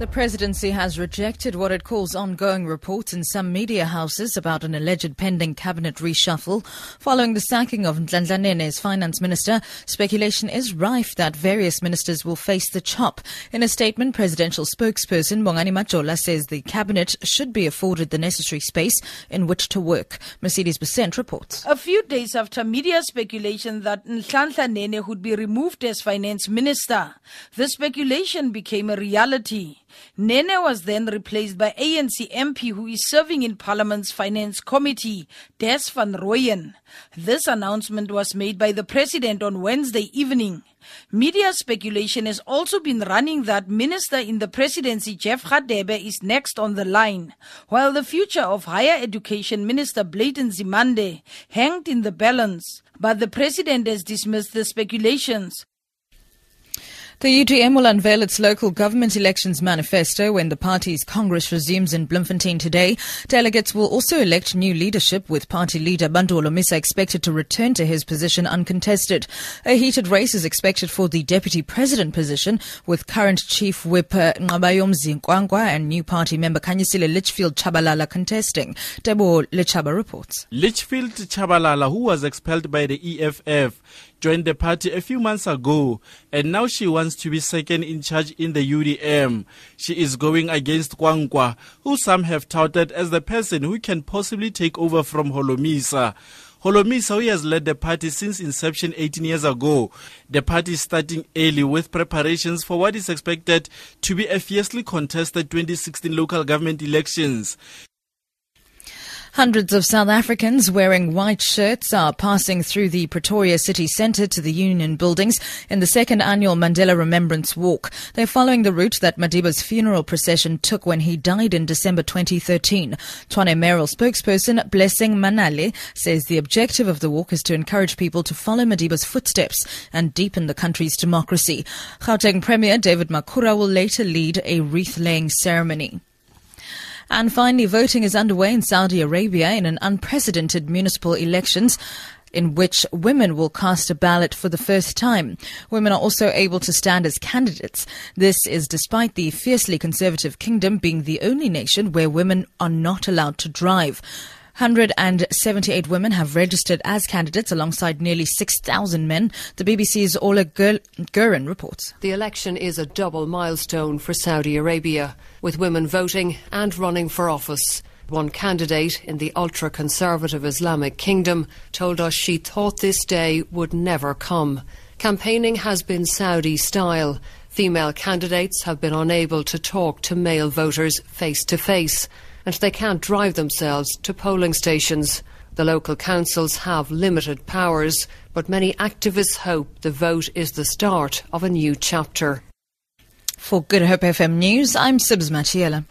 The presidency has rejected what it calls ongoing reports in some media houses about an alleged pending cabinet reshuffle. Following the sacking of Nhlanhla Nene as finance minister, speculation is rife that various ministers will face the chop. In a statement, presidential spokesperson Bongani Majola says the cabinet should be afforded the necessary space in which to work. Mercedes Besent reports. A few days after media speculation that Nhlanhla Nene would be removed as finance minister, the speculation became a reality. Nene was then replaced by ANC MP who is serving in Parliament's Finance Committee, Des van Rooyen. This announcement was made by the President on Wednesday evening. Media speculation has also been running that Minister in the Presidency Jeff Radebe is next on the line, while the future of Higher Education Minister Blade Nzimande hanged in the balance. But the President has dismissed the speculations. The UDM will unveil its local government elections manifesto when the party's Congress resumes in Bloemfontein today. Delegates will also elect new leadership with party leader Bantu Holomisa expected to return to his position uncontested. A heated race is expected for the deputy president position with current chief whip uh, Nqabayomzi Kwankwa and new party member Khanyisile Litchfield Tshabalala contesting. Debo Lechaba reports. Litchfield Tshabalala, who was expelled by the EFF, joined the party a few months ago and now she wants to be second in charge in the UDM. She is going against Kwankwa, who some have touted as the person who can possibly take over from Holomisa. Holomisa, who has led the party since inception 18 years ago, the party is starting early with preparations for what is expected to be a fiercely contested 2016 local government elections. Hundreds of South Africans wearing white shirts are passing through the Pretoria city centre to the Union buildings in the second annual Mandela Remembrance Walk. They're following the route that Madiba's funeral procession took when he died in December 2013. Tshwane Mayoral spokesperson Blessing Manale says the objective of the walk is to encourage people to follow Madiba's footsteps and deepen the country's democracy. Gauteng Premier David Makhura will later lead a wreath-laying ceremony. And finally, voting is underway in Saudi Arabia in an unprecedented municipal elections in which women will cast a ballot for the first time. Women are also able to stand as candidates. This is despite the fiercely conservative kingdom being the only nation where women are not allowed to drive. 178 women have registered as candidates alongside nearly 6,000 men. The BBC's Orla Guerin reports. The election is a double milestone for Saudi Arabia, with women voting and running for office. One candidate in the ultra conservative Islamic kingdom told us she thought this day would never come. Campaigning has been Saudi style. Female candidates have been unable to talk to male voters face to face and they can't drive themselves to polling stations. The local councils have limited powers, but many activists hope the vote is the start of a new chapter. For Good Hope FM News, I'm Sibs Machiela.